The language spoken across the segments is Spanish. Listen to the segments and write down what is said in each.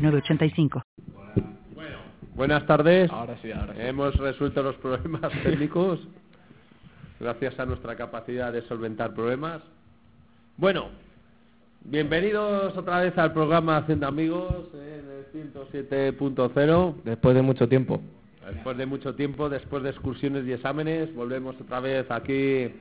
906985. Bueno, buenas tardes. Ahora sí, ahora sí. Hemos resuelto los problemas técnicos gracias a nuestra capacidad de solventar problemas. Bueno, bienvenidos otra vez al programa Haciendo Amigos en el 107.0. Después de mucho tiempo. Después de mucho tiempo, después de excursiones y exámenes, volvemos otra vez aquí.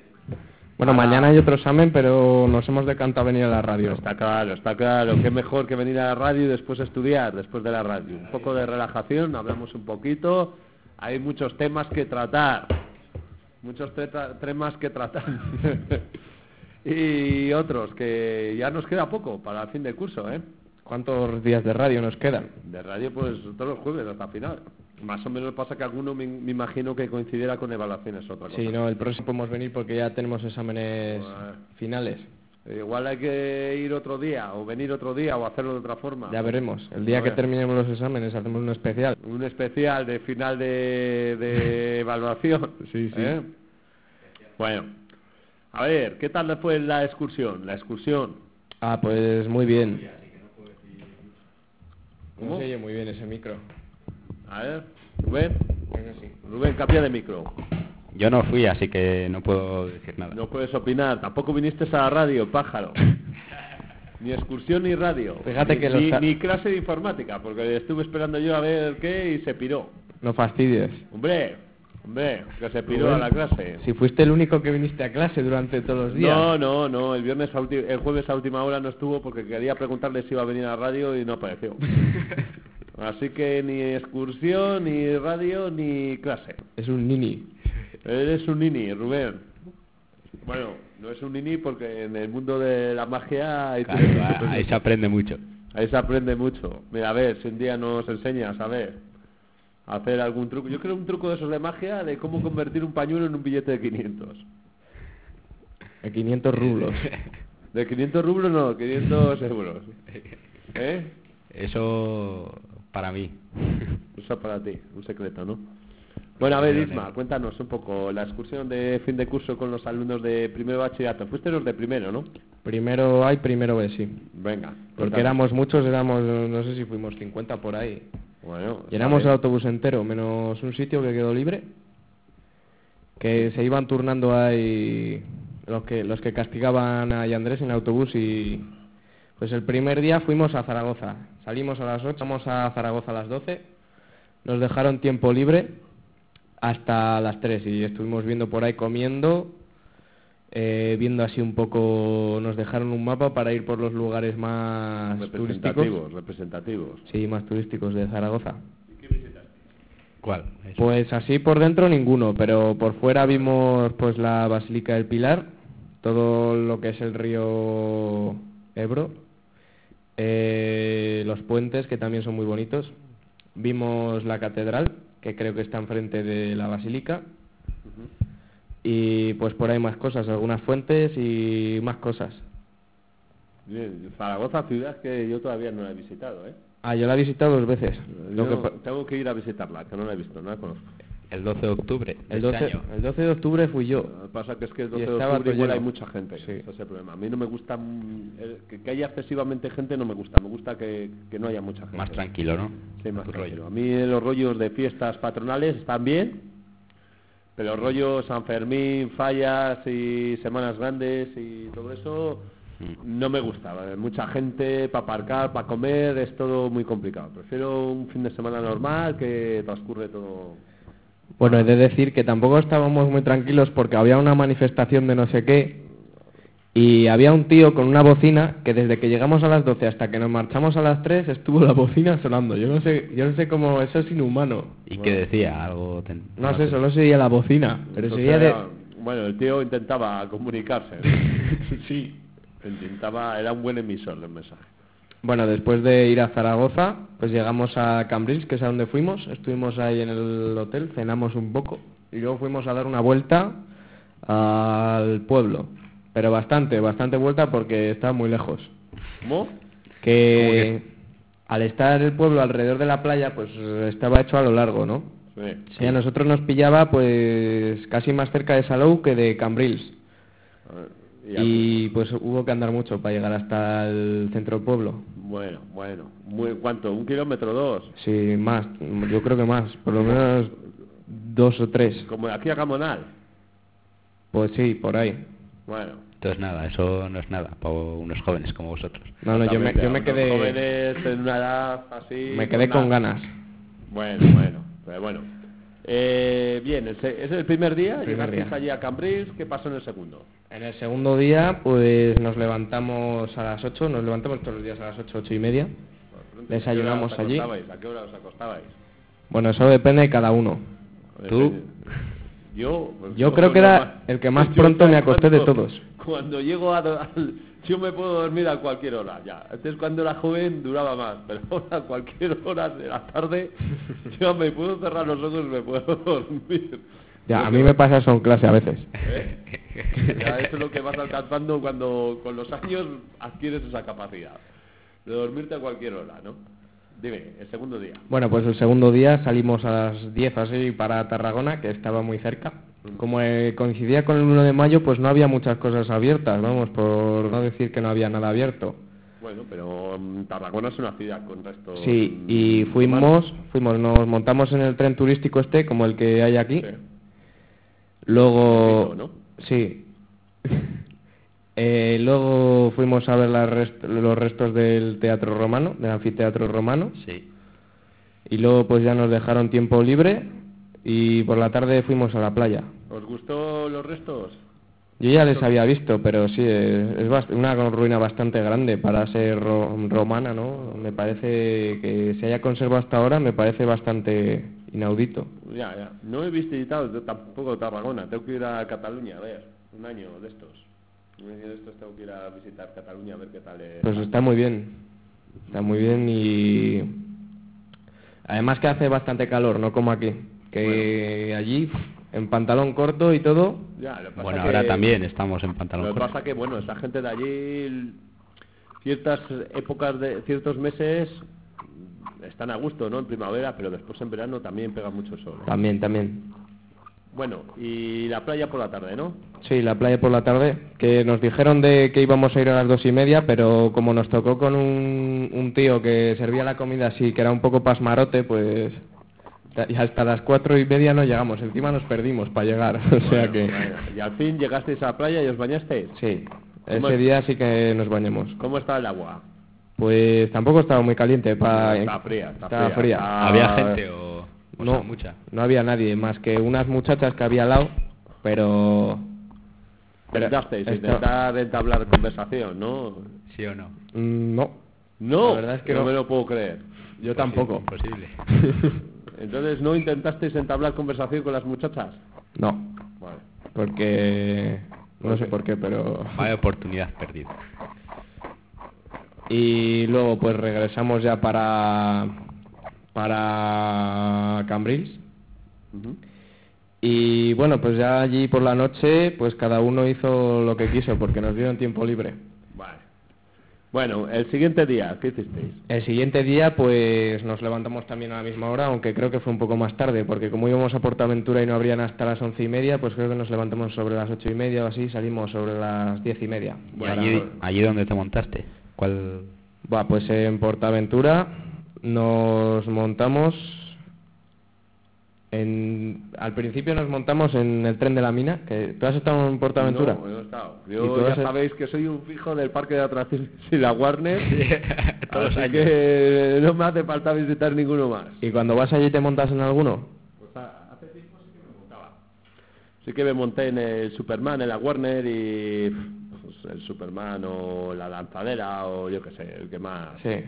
Bueno, mañana hay otro examen, pero nos hemos decantado venir a la radio. Está claro, está claro. Qué mejor que venir a la radio y después estudiar, después de la radio. Un poco de relajación, hablamos un poquito. Hay muchos temas que tratar. Muchos temas que tratar. y otros que ya nos queda poco para el fin de curso, ¿eh? ¿Cuántos días de radio nos quedan? De radio, pues todos los jueves hasta final. Más o menos pasa que alguno me, me imagino que coincidiera con evaluaciones, otra cosa. Sí, no, el próximo podemos venir porque ya tenemos exámenes Bueno. finales. Igual hay que ir otro día, o venir otro día, o hacerlo de otra forma. Ya veremos. El día que terminemos los exámenes hacemos un especial. Un especial de final de, de evaluación. Sí, sí. ¿eh? Bueno, a ver, ¿qué tal fue la excursión? La excursión. Ah, pues muy bien. ¿Cómo? No se oye muy bien ese micro. A ver, Rubén. Sí. Rubén, cambia de micro. Yo no fui, así que no puedo decir nada. No puedes opinar. Tampoco viniste a la radio, pájaro. Ni excursión ni radio. Fíjate ni, que ni, ni clase de informática, porque estuve esperando yo a ver qué y se piró. No fastidies. Hombre, hombre, que se piró a la clase. Si fuiste el único que viniste a clase durante todos los días. No, no, no, el viernes a ulti- el jueves a última hora no estuvo porque quería preguntarle si iba a venir a radio y no apareció. Así que ni excursión, ni radio, ni clase. Es un nini. Eres un nini, Rubén. Bueno, no es un nini porque en el mundo de la magia Claro, a- ahí se aprende mucho. ahí se aprende mucho. Mira, a ver, si un día nos enseñas, a ver, hacer algún truco. Yo creo un truco de esos de magia de cómo convertir un pañuelo en un billete de 500. De 500 rublos. De 500 rublos no, 500 euros. ¿Eh? Eso para mí. Eso para ti, un secreto, ¿no? Bueno, a ver, Isma, cuéntanos un poco la excursión de fin de curso con los alumnos de primero bachillerato. Fuiste los de primero, ¿no? Primero hay, primero B, sí. Venga. Porque cuéntanos. éramos muchos, éramos, no sé si fuimos 50 por ahí. Bueno, Llenamos el autobús entero, menos un sitio que quedó libre. Que se iban turnando ahí los que, los que castigaban a Andrés en el autobús y... Pues el primer día fuimos a Zaragoza. Salimos a las 8, vamos a Zaragoza a las 12. Nos dejaron tiempo libre hasta las 3 y estuvimos viendo por ahí comiendo, eh, viendo así un poco, nos dejaron un mapa para ir por los lugares más turísticos. representativos, representativos. Sí, más turísticos de Zaragoza. ¿Cuál? Eso. Pues así por dentro ninguno, pero por fuera vimos pues la Basílica del Pilar, todo lo que es el río Ebro, eh, los puentes que también son muy bonitos, vimos la catedral que creo que está enfrente de la basílica y pues por ahí más cosas, algunas fuentes y más cosas. Bien, Zaragoza, ciudad que yo todavía no la he visitado, ¿eh? Ah, yo la he visitado dos veces. Lo que tengo que ir a visitarla, que no la he visto, no la conozco. El 12 de octubre el, este 12, año. el 12 de octubre fui yo. Lo que pasa que es que el Y 12 de octubre igual hay mucha gente, Sí. ese es el problema. A mí no me gusta, el- que, que haya excesivamente gente no me gusta, me gusta que, que no haya mucha gente. Más tranquilo, ¿no? Sí, más tranquilo. rollo. A mí los rollos de fiestas patronales están bien, pero los rollos San Fermín, fallas y semanas grandes y todo eso no me gusta. Mucha gente para aparcar, para comer, es todo muy complicado. Prefiero un fin de semana normal que transcurre todo. Bueno, he de decir que tampoco estábamos muy tranquilos porque había una manifestación de no sé qué y había un tío con una bocina que desde que llegamos a las 12 hasta que nos marchamos a las 3 estuvo la bocina sonando. Yo no sé, yo no sé cómo eso es inhumano. ¿Y qué decía? Algo ten- No sé, solo se oía la bocina, pero se Entonces oía de... era- Bueno, el tío intentaba comunicarse. sí. Intentaba, era un buen emisor del mensaje. Bueno, después de ir a Zaragoza, pues llegamos a Cambrils, que es a donde fuimos. Estuvimos ahí en el hotel, cenamos un poco y luego fuimos a dar una vuelta al pueblo. Pero bastante, bastante vuelta porque está muy lejos. ¿Cómo? Que al estar el pueblo alrededor de la playa, pues estaba hecho a lo largo, ¿no? Sí. Y a nosotros nos pillaba pues casi más cerca de Salou que de Cambrils. Y pues hubo que andar mucho para llegar hasta el centro del pueblo. Bueno, bueno. Muy, ¿Cuánto? ¿Un kilómetro o dos? Sí, más, yo creo que más, por lo menos dos o tres. Como de aquí a Gamonal. Pues sí, por ahí. Bueno. Entonces nada, eso no es nada para unos jóvenes como vosotros. No, no, yo me, yo me quedé, unos jóvenes en una edad así... me quedé con ganas. Bueno, bueno, pero bueno. Eh, bien, el se- ese es el primer día, Primer llegasteis día. allí a Cambrils, ¿qué pasó en el segundo? En el segundo día, pues nos levantamos a las 8, nos levantamos todos los días a las 8, 8 y media. Desayunamos ¿A qué hora os allí. ¿A qué hora os acostabais? Bueno, eso depende de cada uno. ¿Tú? Yo, Yo creo que era el que más pronto me ¿sabes acosté de todos. Cuando llego a, al- yo me puedo dormir a cualquier hora, ya. Antes cuando era joven duraba más, pero ahora a cualquier hora de la tarde yo me puedo cerrar los ojos y me puedo dormir. Ya, a mí me pasa eso en clase a veces. ¿Eh? Ya, eso es lo que vas alcanzando cuando con los años adquieres esa capacidad de dormirte a cualquier hora, ¿no? Dime, el segundo día. Bueno, pues el segundo día salimos a las 10 o así para Tarragona, que estaba muy cerca. Como eh, coincidía con el 1 de mayo, pues no había muchas cosas abiertas, vamos, por no decir que no había nada abierto. Bueno, pero mm, Tarragona es una ciudad con resto. Sí, y mm, fuimos, fuimos, nos montamos en el tren turístico este, como el que hay aquí. Sí. Luego, Bonito, ¿no? sí. Eh, luego fuimos a ver las rest- los restos del teatro romano, del anfiteatro romano. Sí. Y luego pues ya nos dejaron tiempo libre y por la tarde fuimos a la playa. ¿Os gustó los restos? Yo ya les había visto, pero sí, es, es bast- una ruina bastante grande para ser ro- romana, ¿no? Me parece que se haya conservado hasta ahora, me parece bastante inaudito. Ya, ya. No he visitado tampoco Tarragona. Tengo que ir a Cataluña a ver. Un año de estos. Un año de estos tengo que ir a visitar Cataluña a ver qué tal es. Pues está muy bien, está muy bien y además que hace bastante calor, no como aquí, que allí en pantalón corto y todo, Ya, lo que pasa Bueno, que- ahora también estamos en pantalón Lo que corto. pasa que, bueno, esa gente de allí, ciertas épocas de ciertos meses están a gusto, ¿no? En primavera, pero después en verano también pega mucho sol. ¿eh? también, también. Bueno, y la playa por la tarde, ¿no? Sí, la playa por la tarde, que nos dijeron de que íbamos a ir a las dos y media, pero como nos tocó con un, un tío que servía la comida así, que era un poco pasmarote, pues y hasta las cuatro y media no llegamos, encima nos perdimos para llegar, o sea que Bueno, y al fin llegasteis a la playa y os bañasteis. sí, ¿Cómo ese es? día sí que nos bañamos. ¿Cómo está el agua? Pues tampoco estaba muy caliente, para Está fría, está estaba fría. fría. ¿Había gente o, o no, sea, mucha? no había nadie, más que unas muchachas que había al lado, pero... pero Intentasteis esto- intentar entablar conversación, ¿no? ¿Sí o no? Mm, No, No, La verdad es que no no. me lo puedo creer. yo tampoco. Imposible. Entonces, ¿no intentasteis entablar conversación con las muchachas? No, Vale. porque... No sé por qué, pero... Vaya oportunidad perdida. Y luego pues regresamos ya para... Para Cambrils. Y bueno, pues ya allí por la noche, pues cada uno hizo lo que quiso, porque nos dieron tiempo libre. Vale. Bueno, el siguiente día, ¿qué hicisteis? El siguiente día, pues nos levantamos también a la misma hora, aunque creo que fue un poco más tarde, porque como íbamos a Portaventura y no abrían hasta las once y media, pues creo que nos levantamos sobre las ocho y media o así, salimos sobre las diez y media. ¿Y Para- allí, allí donde te montaste? ¿Cuál? Va, pues en Portaventura nos montamos en... Al principio nos montamos en el tren de la mina, que ¿tú has estado en Portaventura? No, no he estado. ¿Y Yo ya sabéis que soy un fijo del parque de atracciones y la Warner. Todos así años. que no me hace falta visitar ninguno más. ¿Y cuando vas allí te montas en alguno? Pues hace tiempo sí que me montaba. Sí que me monté en el Superman, en la Warner y pues, el Superman o la lanzadera o yo qué sé, el que más. Sí.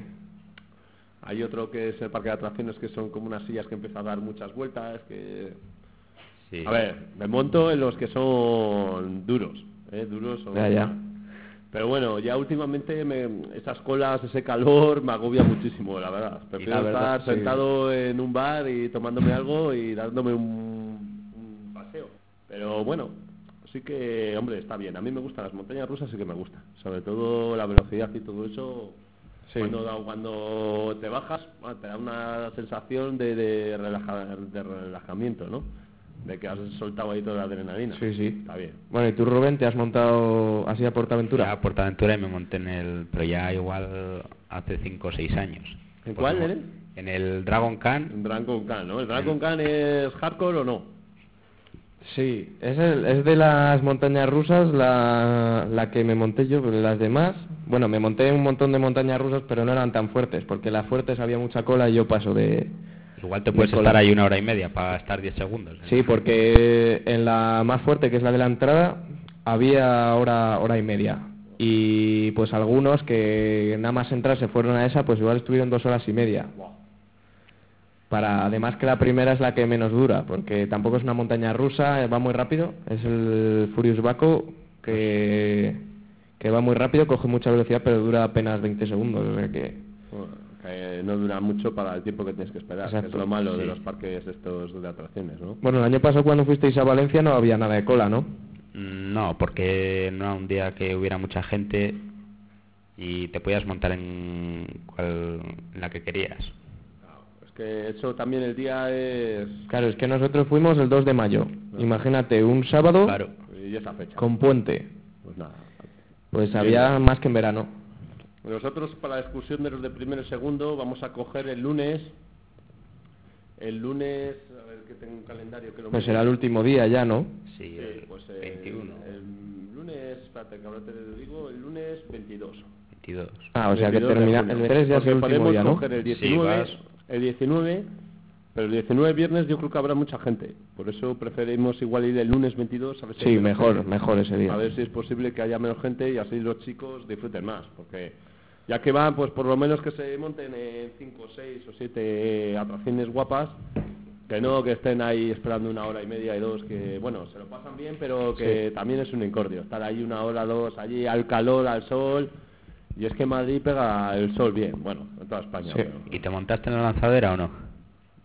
Hay otro que es el parque de atracciones que son como unas sillas que empiezan a dar muchas vueltas, que... Sí. A ver, me monto en los que son duros, ¿eh? Duros o... Ya, ya. Pero bueno, ya últimamente me, esas colas, ese calor me agobia muchísimo, la verdad. Prefiero la verdad, estar sí. sentado en un bar y tomándome algo y dándome un, un paseo. Pero bueno, sí que, hombre, está bien. A mí me gustan las montañas rusas, sí que me gusta. Sobre todo la velocidad y todo eso. Sí. Cuando, cuando te bajas, bueno, te da una sensación de, de, relaja- de relajamiento, ¿no? De que has soltado ahí toda la adrenalina. Sí, sí. Está bien. Bueno, ¿y tú, Rubén, te has montado así a Portaventura? Ya a Portaventura y me monté en el... Pero ya igual hace 5 o 6 años. ¿En Pues cuál, eres? En el Dragon Khan. Dragon Khan, ¿no? ¿El Dragon Khan es hardcore o no? Sí, es, el- es de las montañas rusas la, la que me monté yo, pero las demás, bueno, me monté un montón de montañas rusas, pero no eran tan fuertes, porque las fuertes había mucha cola y yo paso de... Igual te de puedes estar ahí una hora y media para estar 10 segundos. ¿eh? Sí, porque en la más fuerte, que es la de la entrada, había hora, hora y media. Y pues algunos que nada más entrar se fueron a esa, pues igual estuvieron dos horas y media. Para, además que la primera es la que menos dura, porque tampoco es una montaña rusa, va muy rápido, es el Furious Baco que, que va muy rápido, coge mucha velocidad, pero dura apenas 20 segundos, o sea que que no dura mucho para el tiempo que tienes que esperar, que Exacto, es lo malo de los parques estos de atracciones, ¿no? Bueno, el año pasado cuando fuisteis a Valencia no había nada de cola, ¿no? Mm, No, porque no era un día que hubiera mucha gente y te podías montar en, cual- en la que querías. Claro, Es que eso también el día es... Claro, es que nosotros fuimos el 2 de mayo. Imagínate, un sábado Claro. Y esa fecha. con puente. Pues nada. Pues había más que en verano. Nosotros para la excursión de los de primero y segundo vamos a coger el lunes... El lunes... A ver que tengo un calendario que lo Pues será el último día ya, ¿no? Sí, Sí, el pues el, 21, el lunes... Espérate, que ahora te lo digo. El lunes 22. 22. Ah, o sea que 22 de termina el 3 ya es el último día, ¿no? coger el Sí, 19, vas. el 19, pero el 19 viernes yo creo que habrá mucha gente. Por eso preferimos igual ir el lunes 22 a ver si Sí, mejor, gente. mejor ese día. A ver si es posible que haya menos gente y así los chicos disfruten más, porque ya que van, pues por lo menos que se monten en 5, 6 o 7 atracciones guapas, que no que estén ahí esperando una hora y media y dos, que bueno, se lo pasan bien, pero que también es un incordio, estar ahí una hora, dos, allí al calor, al sol, y es que Madrid pega el sol bien, bueno, en toda España. Sí. pero- ¿Y te montaste en la lanzadera o no?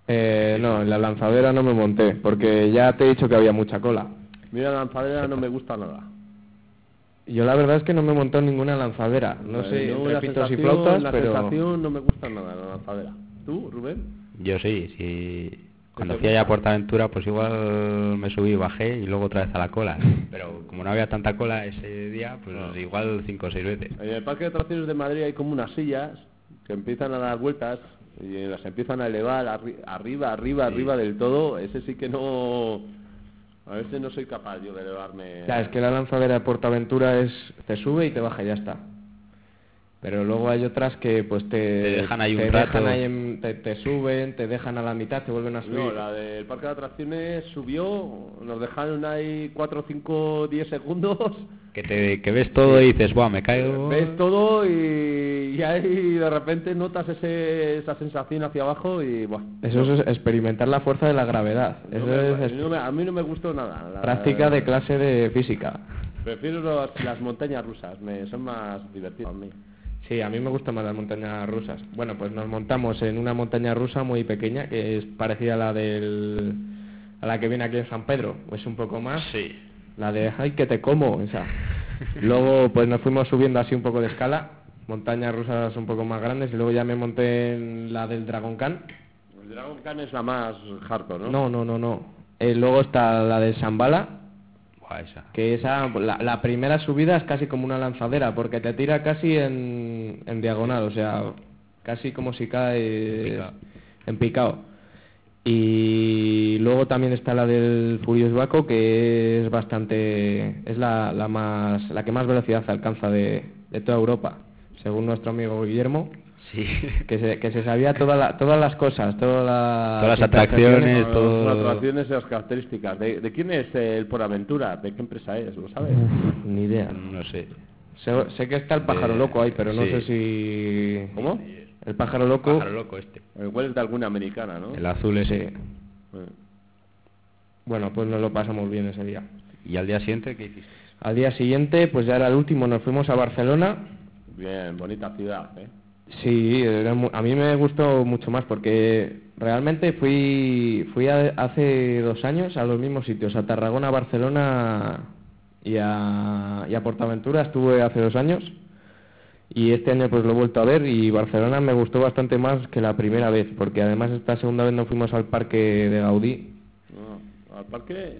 Eh, no, en la lanzadera no me monté, porque ya te he dicho que había mucha cola. Mira, la lanzadera no me gusta nada. Yo la verdad es que no me he montado en ninguna lanzadera. No sé, Eh, la pitos y sensación- flautas, la pero... sensación no me gusta nada la lanzadera. ¿Tú, Rubén? Yo sí, sí. Cuando fui allá a? Portaventura, pues igual me subí y bajé y luego otra vez a la cola. Pero como no había tanta cola ese día, pues No. igual cinco o seis veces. En el parque de atracciones de Madrid hay como unas sillas que empiezan a dar vueltas y las empiezan a elevar arri- arriba, arriba, Sí. arriba del todo. Ese sí que no... A veces no soy capaz yo de elevarme... Ya, es que la lanzadera de Portaventura es... te sube y te baja y ya está. Pero luego hay otras que pues te... Te dejan ahí un te rato. dejan ahí en- te, te suben, te dejan a la mitad, te vuelven a subir. No, la del parque de atracciones subió, nos dejaron ahí 4, 5, 10 segundos. Que, te, que ves todo y dices, buah, me caigo. Ves todo y, y ahí de repente notas ese, esa sensación hacia abajo y... buah, Eso no. es experimentar la fuerza de la gravedad. No Eso me- es a mí no me- a mí no me gustó nada. la- práctica de clase de física. Prefiero los- las montañas rusas, me, son más divertidas a mí. Sí, a mí me gustan más las montañas rusas. Bueno, pues nos montamos en una montaña rusa muy pequeña, que es parecida a la del a la que viene aquí en San Pedro, pues un poco más. Sí. La de ay que te como, esa. Luego pues nos fuimos subiendo así un poco de escala, montañas rusas un poco más grandes y luego ya me monté en la del Dragon Khan. El Dragon Khan es la más hardcore, ¿no? No, no, no, no. Eh, luego está la de Shambhala, Buah, esa. que esa la, la primera subida es casi como una lanzadera porque te tira casi en, en diagonal, o sea, casi como si cae En picado. en picado. Y luego también está la del Furious Baco que es bastante es la, la más la que más velocidad alcanza de, de toda Europa, según nuestro amigo Guillermo, Sí. que se, que se sabía toda la- todas las cosas, todas las, Todas las atracciones, Las atracciones y las características. ¿De, de quién es el Por Aventura? ¿De qué empresa es? ¿Lo sabes? Ni idea. No sé. Sé, sé que está el pájaro De- loco ahí, pero no sé si... ¿Cómo? El pájaro loco... Pájaro loco este. Igual es de alguna americana, ¿no? El azul ese. Sí. Bueno. Bueno, pues nos lo pasamos bien ese día. ¿Y al día siguiente qué hiciste? Al día siguiente, pues ya era el último, nos fuimos a Barcelona. Bien, bonita ciudad, ¿eh? Sí, era mu- a mí me gustó mucho más porque realmente fui, fui a- hace dos años a los mismos sitios, a Tarragona, Barcelona y a, y a Portaventura estuve hace dos años y este año pues lo he vuelto a ver y Barcelona me gustó bastante más que la primera vez porque además esta segunda vez nos fuimos al parque de Gaudí. No, al parque.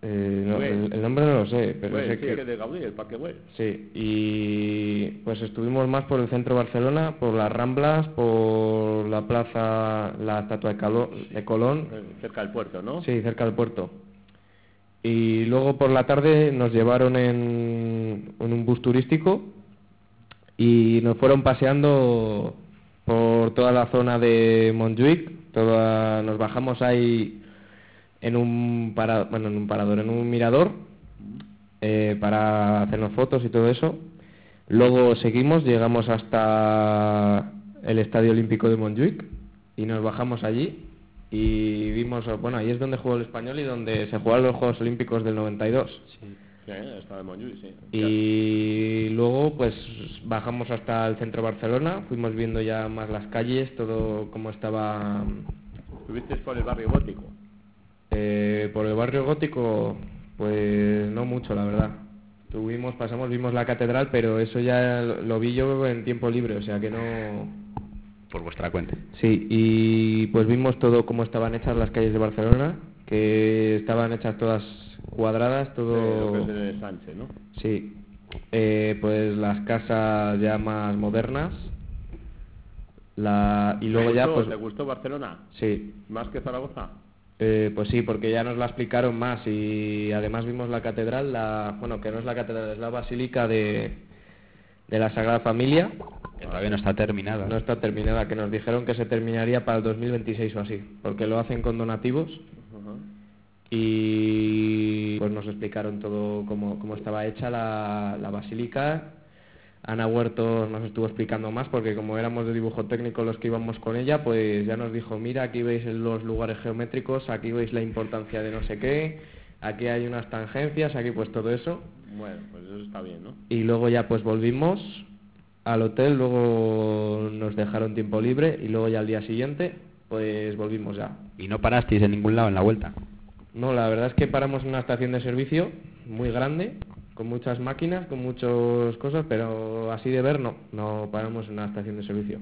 Eh, no, el, el nombre no lo sé, pero Güell, sé sí, que... que de Gaudí, el parque Güell. Sí, y pues estuvimos más por el centro de Barcelona, por las Ramblas, por la plaza, la estatua de, Calo- de Colón, Eh, Cerca del puerto, ¿no? sí, cerca del puerto. Y luego por la tarde nos llevaron en, en un bus turístico y nos fueron paseando por toda la zona de Montjuic, toda, nos bajamos ahí en un, para, bueno, en un parador, en un mirador, eh, para hacernos fotos y todo eso. Luego seguimos, llegamos hasta el Estadio Olímpico de Montjuic y nos bajamos allí y vimos, bueno, ahí es donde jugó el español y donde se jugaron los Juegos Olímpicos del 92. Sí, estaba en Montjuic, sí. Y luego pues bajamos hasta el centro de Barcelona, fuimos viendo ya más las calles, todo cómo estaba ¿Estuviste por el barrio gótico? Eh, por el barrio gótico, pues no mucho la verdad. Tuvimos, pasamos, vimos la catedral, pero eso ya lo, lo vi yo en tiempo libre, o sea que no... Por vuestra cuenta. Sí, y pues vimos todo cómo estaban hechas las calles de Barcelona, que estaban hechas todas cuadradas, todo... lo que es de Sánchez, ¿no? Sí, eh, pues las casas ya más modernas. La, y luego ¿Te ya, pues ¿Te gustó Barcelona? sí, ¿Más que Zaragoza? Eh, pues sí, porque ya nos la explicaron más y además vimos la catedral, la, bueno, que no es la catedral, es la basílica de, de la Sagrada Familia. Que todavía no está terminada. No está terminada, que nos dijeron que se terminaría para el 2026 o así, porque lo hacen con donativos y pues nos explicaron todo cómo, cómo estaba hecha la, la basílica. Ana Huertos nos estuvo explicando más porque como éramos de dibujo técnico los que íbamos con ella, pues ya nos dijo, mira, aquí veis los lugares geométricos, aquí veis la importancia de no sé qué, aquí hay unas tangencias, aquí pues todo eso. Bueno, pues eso está bien, ¿no? Y luego ya pues volvimos al hotel, luego nos dejaron tiempo libre y luego ya al día siguiente pues volvimos ya. Y no parasteis en ningún lado en la vuelta. No, la verdad es que paramos en una estación de servicio muy grande, con muchas máquinas, con muchas cosas, pero así de ver no, no paramos en una estación de servicio.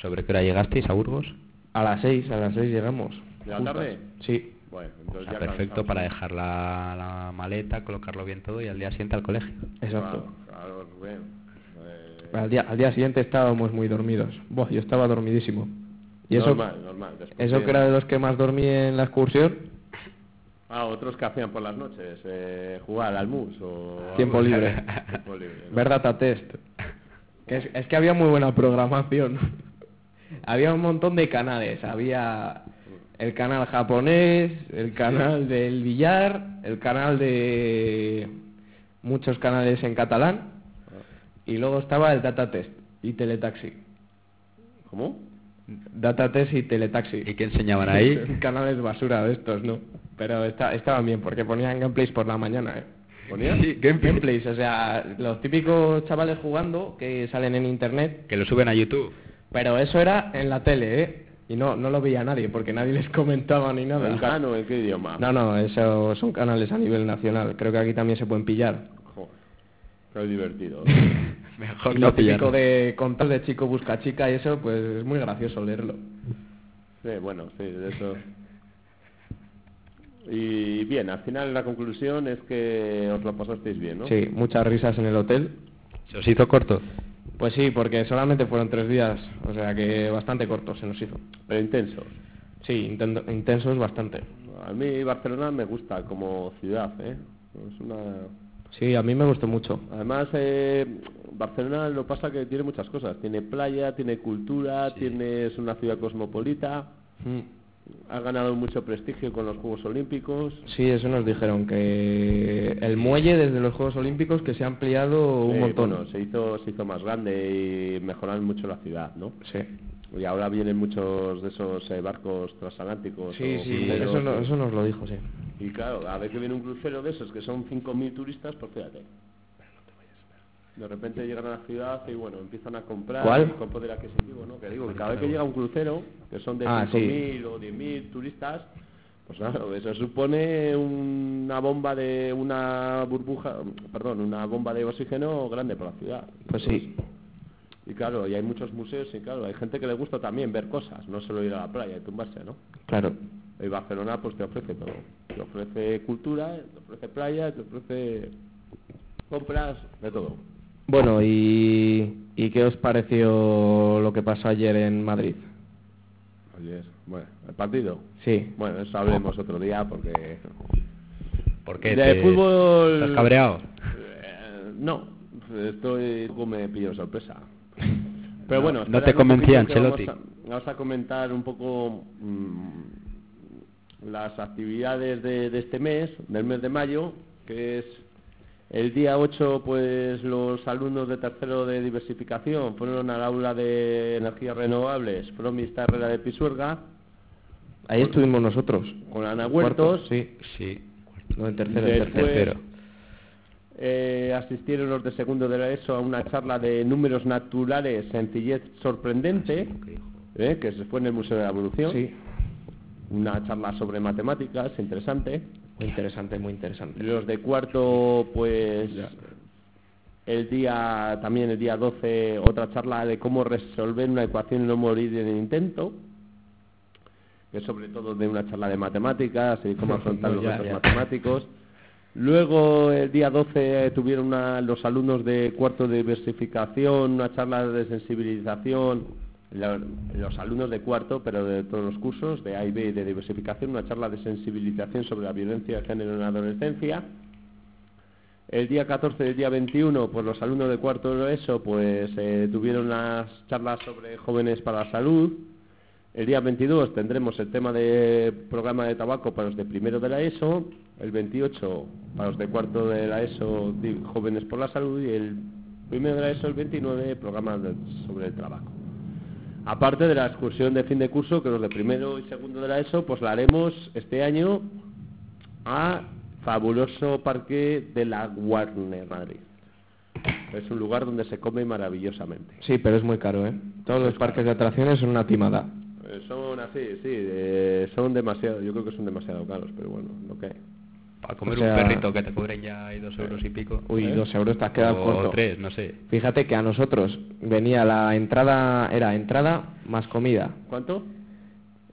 ¿Sobre qué hora llegasteis a Burgos? A las seis, a las seis llegamos. ¿De la tarde? Sí, Bueno, O entonces sea, ya perfecto cansamos. para dejar la, la maleta, colocarlo bien todo y al día siguiente al colegio. exacto. Claro. Eh, Al día, al día siguiente estábamos muy dormidos. Buah, yo estaba dormidísimo. Y eso, normal, normal. después eso de- que era de los que más dormí en la excursión, Ah, otros que hacían por las noches, eh, jugar al mus o... Tiempo libre. Tiempo libre, ¿no? ver data test. Que es, es que había muy buena programación. había un montón de canales. Había el canal japonés, el canal del billar, el canal de muchos canales en catalán y luego estaba el data test y teletaxi. ¿Cómo? Data test y teletaxi. ¿Y qué enseñaban ahí? canales basura de estos, ¿no? Pero está, estaban bien porque ponían gameplays por la mañana, ¿eh? ¿Ponían? Sí, gameplays, o sea, los típicos chavales jugando que salen en internet, Que lo suben a YouTube. pero eso era en la tele, ¿eh? Y no, no lo veía nadie porque nadie les comentaba ni nada. ¿En cano? ¿En qué idioma? No, no, eso son canales a nivel nacional. Creo que aquí también se pueden pillar. Joder, qué divertido. Mejor y lo no pillarlo. típico de contar de chico busca chica y eso, pues es muy gracioso leerlo. Sí, bueno, sí, de eso. Y bien, al final la conclusión es que os lo pasasteis bien, ¿no? Sí, muchas risas en el hotel. ¿Se os hizo corto? Pues sí, porque solamente fueron tres días, o sea que bastante corto se nos hizo. Pero intensos. Sí, intento- intensos bastante. A mí Barcelona me gusta como ciudad, ¿eh? Es una... Sí, a mí me gustó mucho. Además, eh, Barcelona lo pasa que tiene muchas cosas. Tiene playa, tiene cultura, tiene, es una ciudad cosmopolita, Mm. Ha ganado mucho prestigio con los Juegos Olímpicos. Sí, eso nos dijeron, que el muelle desde los Juegos Olímpicos que se ha ampliado un Eh, montón. bueno, se hizo, se hizo más grande y mejoraron mucho la ciudad, ¿no? Sí. Y ahora vienen muchos de esos eh, barcos transatlánticos. Sí, o sí, cruceros, eso, no- eso nos lo dijo, sí. Y claro, a que viene un crucero de esos que son 5.000 turistas, pues fíjate. De repente llegan a la ciudad y bueno, empiezan a comprar ¿Cuál? con poder adquisitivo, ¿no? Que digo, que cada vez que llega un crucero, que son de Ah, 5.000 o 10.000 turistas, pues claro, eso supone una bomba de una burbuja, perdón, una bomba de oxígeno grande por la ciudad. Pues sí. Y claro, y hay muchos museos y claro, hay gente que le gusta también ver cosas, no solo ir a la playa y tumbarse, ¿no? Claro. Y Barcelona pues te ofrece todo. Te ofrece cultura, te ofrece playa, te ofrece compras, de todo. Bueno, ¿y, ¿y qué os pareció lo que pasó ayer en Madrid? Ayer, bueno, el partido. Sí. Bueno, eso hablemos otro día porque... ¿Por qué? De te- fútbol... ¿Estás cabreado? Eh, no, estoy... Poco me pillo sorpresa. Pero No, bueno, no te convencía Ancelotti. Vamos a, vamos a comentar un poco mm, las actividades de, de este mes, del mes de mayo, que es el día 8, pues los alumnos de tercero de diversificación fueron al aula de energías renovables, Promista Herrera de Pisuerga, Ahí estuvimos nosotros. con Ana Cuarto, Huertos. Sí. Sí. No, en tercero, en Después- tercero. Tercero. Eh, asistieron los de segundo de la ESO a una charla de números naturales, sencillez sorprendente, eh, que se fue en el Museo de la Evolución. Sí. Una charla sobre matemáticas, interesante. Muy interesante, muy interesante. Los de cuarto, pues el día, también el día 12, otra charla de cómo resolver una ecuación y no morir en el intento. Que es sobre todo de una charla de matemáticas y cómo afrontar los retos matemáticos. Luego, el día 12, eh, tuvieron una- los alumnos de cuarto de diversificación, una charla de sensibilización, los alumnos de cuarto, pero de todos los cursos, de A y B de diversificación, una charla de sensibilización sobre la violencia de género en la adolescencia. El día 14 y el día 21, pues los alumnos de cuarto de ESO, pues eh, tuvieron las charlas sobre jóvenes para la salud. El día 22 tendremos el tema de programa de tabaco para los de primero de la ESO. El 28 para los de cuarto de la ESO, jóvenes por la salud. Y el primero de la ESO, el 29, programa sobre el tabaco. Aparte de la excursión de fin de curso, que los de primero y segundo de la ESO, pues la haremos este año a fabuloso parque de la Warner Madrid. Es un lugar donde se come maravillosamente. Sí, pero es muy caro, ¿eh? Todos los parques de atracciones son una timada. Eh, Son así, sí, eh, son demasiado, yo creo que son demasiado caros, pero bueno, lo que hay. Para comer O sea- un perrito que te cobren ya ahí dos euros y pico. Uy, ¿Eh? dos euros te has quedado o corto. tres, no sé. Fíjate que a nosotros venía la entrada, era entrada más comida. ¿Cuánto?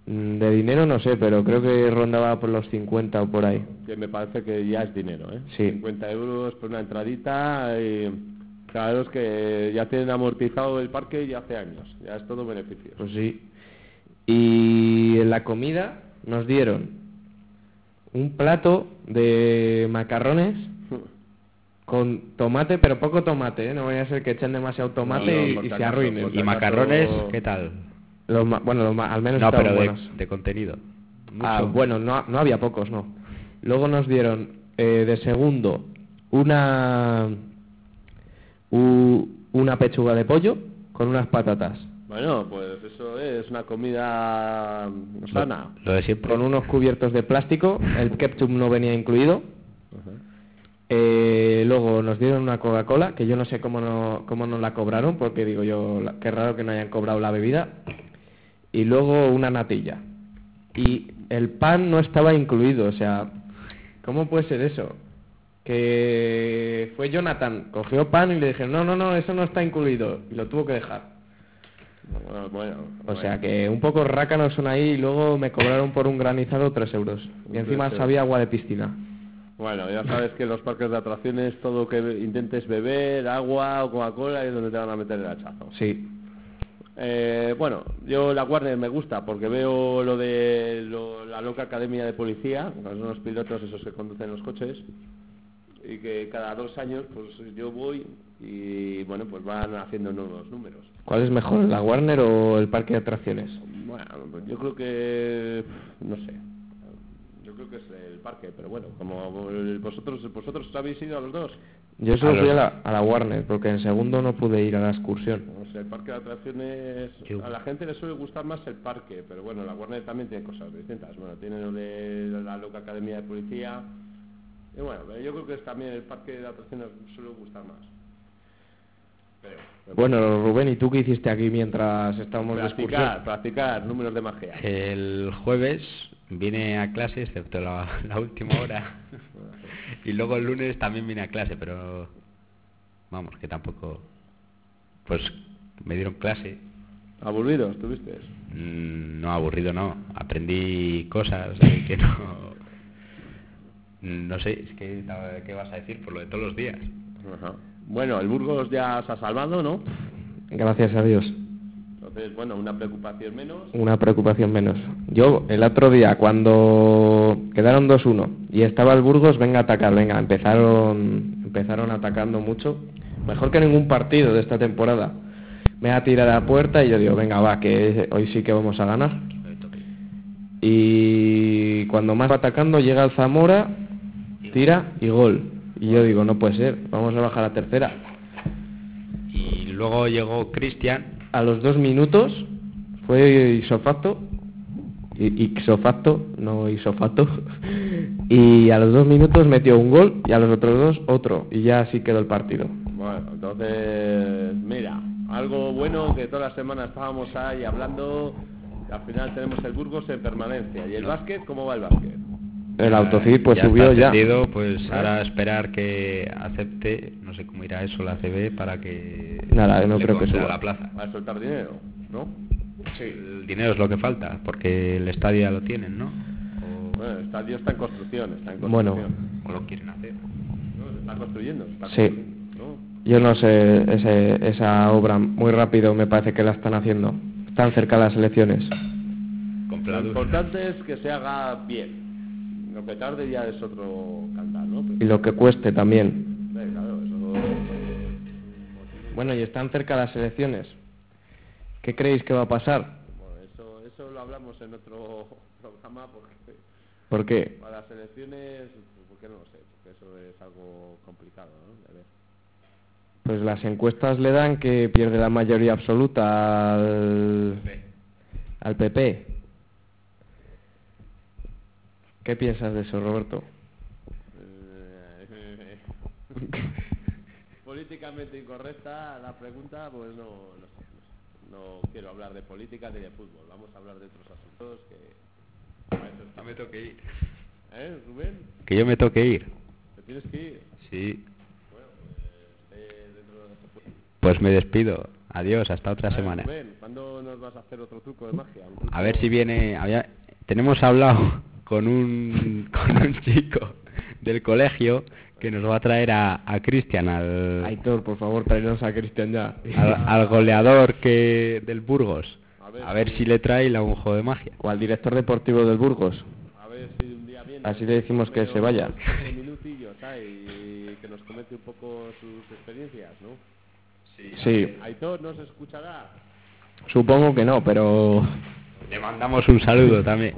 Mm, De dinero no sé, pero creo que rondaba por los 50 o por ahí. Que me parece que ya es dinero, ¿eh? Sí. 50 euros por una entradita y claro es que ya tienen amortizado el parque ya hace años, ya es todo beneficio. Pues sí. Y en la comida nos dieron un plato de macarrones con tomate, pero poco tomate, ¿eh? No vaya a ser que echen demasiado tomate No, no, y- se arruinen. ¿Y macarrones qué tal? Los ma- bueno, los ma- al menos No, pero de, de contenido. Ah, bueno, no, no había pocos, no. Luego nos dieron eh, de segundo una u- una pechuga de pollo con unas patatas, Bueno, pues eso es una comida sana. Lo de siempre. con unos cubiertos de plástico, el ketchup no venía incluido. Eh, luego nos dieron una Coca-Cola, que yo no sé cómo no, cómo nos la cobraron, porque digo yo, qué raro que no hayan cobrado la bebida. Y luego una natilla. Y el pan no estaba incluido, o sea, ¿cómo puede ser eso? Que fue Jonathan, cogió pan y le dijeron, no, no, no, eso no está incluido, y lo tuvo que dejar. Bueno, bueno, O sea que un poco rácanos son ahí y luego me cobraron por un granizado 3 euros. Y encima sabía agua de piscina. Bueno, ya sabes que en los parques de atracciones todo que intentes beber, agua o Coca-Cola es donde te van a meter el hachazo. Sí, Eh, bueno, yo la Warner me gusta porque veo lo de lo- la loca academia de policía, que son los pilotos esos que conducen los coches, y que cada dos años pues yo voy y bueno, pues van haciendo nuevos números. ¿Cuál es mejor, la Warner o el parque de atracciones? Bueno, pues yo creo que, no sé, Yo creo que es el parque, pero bueno, como vosotros vosotros habéis ido a los dos. Yo solo A fui a la, a la Warner, porque en segundo no pude ir a la excursión. O sea, el parque de atracciones, Yo- a la gente le suele gustar más el parque, pero bueno, la Warner también tiene cosas distintas. Bueno, tiene lo de la loca academia de policía. Y bueno, pero yo creo que es también el parque de atracciones suele gustar más. Bueno, Rubén, ¿y tú qué hiciste aquí mientras estábamos de practicar, excursión? practicar números de magia. El jueves vine a clase, excepto la, la última hora. y luego el lunes también vine a clase, pero vamos, que tampoco... Pues me dieron clase. ¿Aburridos tuviste? Mm, No aburrido, no. Aprendí cosas eh, que no... No sé, es que ¿qué vas a decir por lo de todos los días? Ajá. Bueno, el Burgos ya se ha salvado, ¿no? Gracias a Dios. Entonces, bueno, una preocupación menos. Una preocupación menos. Yo, el otro día, cuando quedaron 2-1 y estaba el Burgos, venga a atacar, venga, empezaron, empezaron atacando mucho. Mejor que ningún partido de esta temporada. Me ha tirado a la puerta y yo digo, venga, va, que hoy sí que vamos a ganar. Y cuando más va atacando, llega el Zamora, tira y gol. Y yo digo, no puede ser, vamos a bajar a tercera. Y luego llegó Cristian A los dos minutos fue isofacto, ixofacto, no isofacto, y a los dos minutos metió un gol y a los otros dos otro, y ya así quedó el partido. Bueno, entonces, mira, algo bueno que toda la semana estábamos ahí hablando. y Al final tenemos el Burgos en permanencia. ¿Y el básquet? ¿Cómo va el básquet? El autocid pues ya subió está ya. pues ahora esperar que acepte, no sé cómo irá eso la CB para que Nada, no le creo que suba. la plaza. Va a soltar dinero, ¿no? El dinero es lo que falta, porque el estadio ya lo tienen, ¿no? O, Bueno, el estadio está en construcción, está en Bueno. construcción. o lo quieren hacer. No, se está construyendo, se está Sí. construyendo, ¿no? Yo no sé, ese- esa obra muy rápido me parece que la están haciendo. Están cerca las elecciones. Lo importante es que se haga bien. Lo que tarde ya es otro cantar, ¿no? Y lo que cueste también. Eh, claro, eso... Bueno, y están cerca las elecciones. ¿Qué creéis que va a pasar? Bueno, eso, eso lo hablamos en otro programa porque ¿Por qué? para las elecciones, porque no lo sé, porque eso es algo complicado, ¿no? De ver. Pues las encuestas le dan que pierde la mayoría absoluta al, al PP. ¿Qué piensas de eso, Roberto? Políticamente incorrecta la pregunta, pues no, no sé, no sé. No quiero hablar de política ni de fútbol, vamos a hablar de otros asuntos que... para eso Yo me tengo que ir. ¿Eh, Rubén? Que yo me toque ir. ¿Te tienes que ir? Sí. Bueno, pues eh, dentro de. Pues me despido. Adiós, hasta otra semana. Rubén, ¿cuándo nos vas a hacer otro truco de magia? Truco- A ver si viene. había- tenemos hablado con un, con un chico del colegio que nos va a traer a, a Cristian, al, Aitor, por favor, tráenos a Cristian ya. al, al goleador que del Burgos. A ver A ver si- le trae la un juego de magia. O al director deportivo del Burgos. A ver si un día viene. Así le decimos que se vaya. 15 minutillos, ¿sabes? Y que nos comente un poco sus experiencias, ¿no? Sí, Aitor, ¿nos escuchará? supongo que no, pero Le mandamos un saludo también.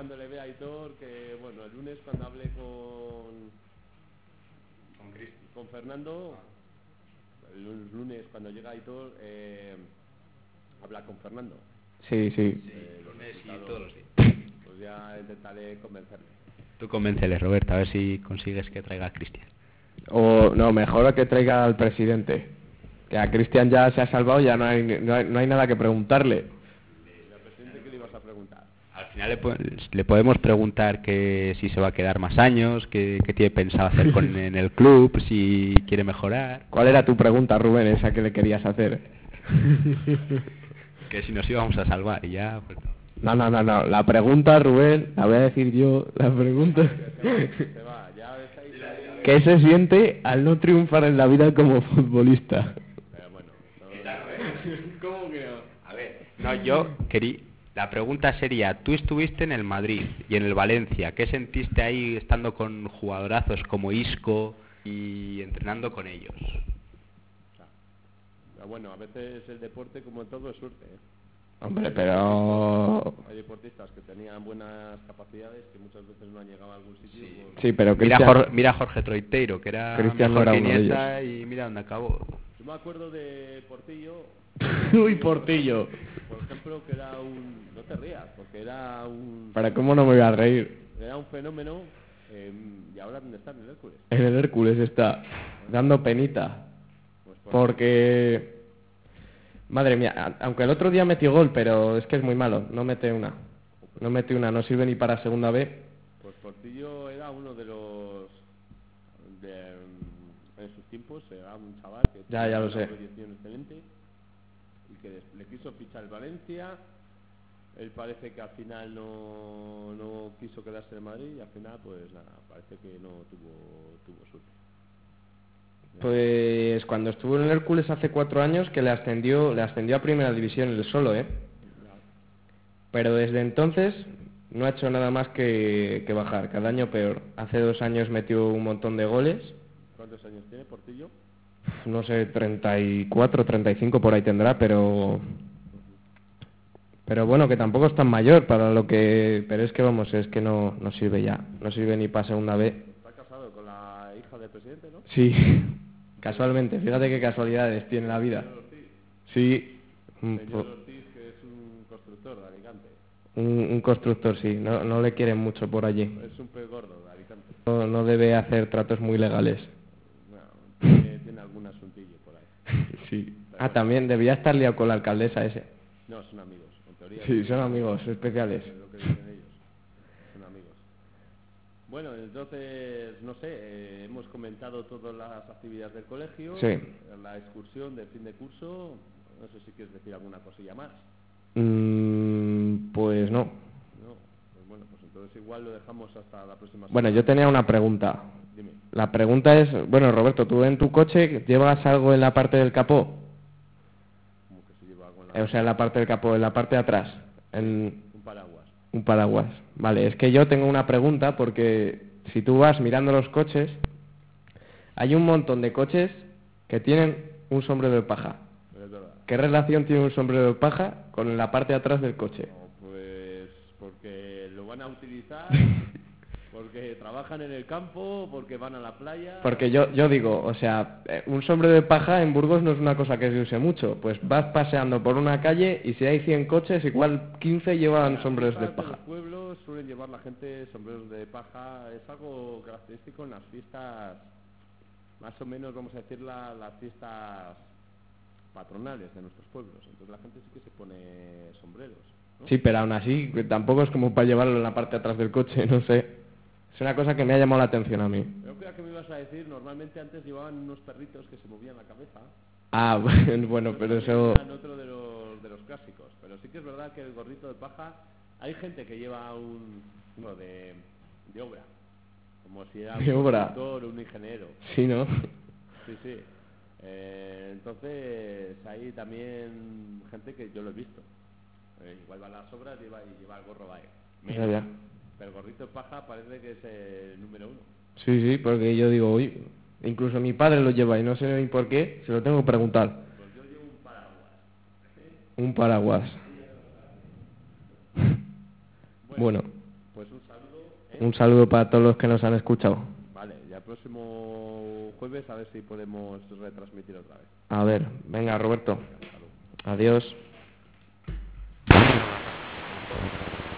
Cuando le vea a Aitor, que bueno, el lunes cuando hable con... Con Fernando, el lu- lunes cuando llega Aitor, eh, habla con Fernando. sí, sí. Pues ya intentaré convencerle. Tú convéncele, Roberto, a ver si consigues que traiga a Cristian. O no, mejor que traiga al presidente. Que a Cristian ya se ha salvado, ya no hay, no hay, no hay nada que preguntarle. ¿Al presidente qué le ibas a preguntar? Al final le, le podemos preguntar que si se va a quedar más años, qué, qué tiene pensado hacer con, en el club, si quiere mejorar, ¿Cuál era tu pregunta, Rubén, esa que le querías hacer? que si nos íbamos a salvar y ya, pues no. No, no, no, no. La pregunta, Rubén, la voy a decir yo. La pregunta. ¿Qué se siente al no triunfar en la vida como futbolista? Pero bueno, no- ¿Cómo que no? A ver, no, yo quería... La pregunta sería, tú estuviste en el Madrid y en el Valencia, ¿qué sentiste ahí estando con jugadorazos como Isco y entrenando con ellos? pero bueno, a veces el deporte como todo es suerte. ¿eh? Hombre, pero... Hay deportistas que tenían buenas capacidades que muchas veces no han llegado a algún sitio. por- Sí, pero Mira, Cristian- Jor- mira a Jorge Troiteiro, que era Cristian mejor era que uno de Iniesta y mira dónde acabó. Yo me acuerdo de Portillo, Uy, Portillo. por ejemplo, que era un... No te rías, porque era un... ¿Para cómo no me voy a reír? Era un fenómeno eh, y ahora dónde está en el Hércules. En el Hércules está dando penita. Pues por- Porque... Madre mía, aunque el otro día metió gol, pero es que es muy malo. No mete una. No mete una, no sirve ni para segunda B. Pues Portillo era uno de los... de, en sus tiempos era un chaval que Ya, ya lo sé. excelente que le quiso fichar el Valencia. Él parece que al final no, no quiso quedarse en Madrid y al final pues nada, parece que no tuvo, tuvo suerte. Pues cuando estuvo en el Hércules hace cuatro años que le ascendió, le ascendió a primera división él solo, ¿eh? Pero desde entonces no ha hecho nada más que, que bajar, cada año peor. Hace dos años metió un montón de goles, ¿Cuántos años tiene Portillo? No sé, 34, 35 por ahí tendrá, pero... Pero bueno, que tampoco es tan mayor para lo que... Pero es que vamos, es que no, no sirve ya, no sirve ni para segunda B. Está casado con la hija del presidente, ¿no? Sí, casualmente, fíjate qué casualidades tiene la vida. Sí, Señor Ortiz, que es un constructor de Alicante. un- un constructor, sí, no, no le quieren mucho por allí. Es un pez gordo de Alicante. No, no debe hacer tratos muy legales. Bueno, tiene, tiene algún asuntillo por ahí. Sí. Ah, también debía estar liado con la alcaldesa ese. No, son amigos, en teoría. Sí, son amigos especiales. Es lo que dicen ellos. Son amigos. Bueno, entonces, no sé, eh, hemos comentado todas las actividades del colegio. Sí. La excursión del fin de curso. No sé si quieres decir alguna cosilla más. Mm, pues no. No, pues bueno, pues entonces igual lo dejamos hasta la próxima Bueno, yo tenía una pregunta. Dime. La pregunta es, bueno, Roberto, tú en tu coche llevas algo en la parte del capó, Como que se lleva algo en la... Eh, o sea, en la parte del capó, en la parte de atrás, en Un paraguas. un paraguas. Vale, es que yo tengo una pregunta porque si tú vas mirando los coches, hay un montón de coches que tienen un sombrero de paja. Es verdad. ¿Qué relación tiene un sombrero de paja con la parte de atrás del coche? No, van a utilizar, porque trabajan en el campo, porque van a la playa. Porque yo, yo digo, o sea, eh, un sombrero de paja en Burgos no es una cosa que se use mucho. Pues vas paseando por una calle y si hay 100 coches, igual 15 llevan sombreros de paja. los pueblos suelen llevar la gente sombreros de paja, es algo característico en las fiestas, más o menos vamos a decir la- las fiestas patronales de nuestros pueblos. Entonces la gente sí que se pone sombreros. Sí, pero aún así, tampoco es como para llevarlo en la parte de atrás del coche, no sé. Es una cosa que me ha llamado la atención a mí. Yo creo que me ibas a decir, normalmente antes llevaban unos perritos que se movían la cabeza. Ah, bueno, pero eso... Otro de los, de los clásicos. Pero sí que es verdad que el gorrito de paja, hay gente que lleva un, uno de, de obra. Como si era un obra. constructor o un ingeniero. Sí, ¿no? Sí, sí. Eh, entonces hay también gente que yo lo he visto. Eh, igual va a las obras lleva, y lleva el gorro ahí. Ya, ya. Pero el gorrito de paja parece que es el número uno. Sí, sí, porque yo digo, uy, incluso mi padre lo lleva y no sé ni por qué, se lo tengo que preguntar. Pues yo llevo un paraguas. Un paraguas. Bueno, Pues un saludo. ¿eh? un saludo para todos los que nos han escuchado. Vale, ya el próximo jueves a ver si podemos retransmitir otra vez. A ver, venga Roberto. Luego. Adiós. あっ。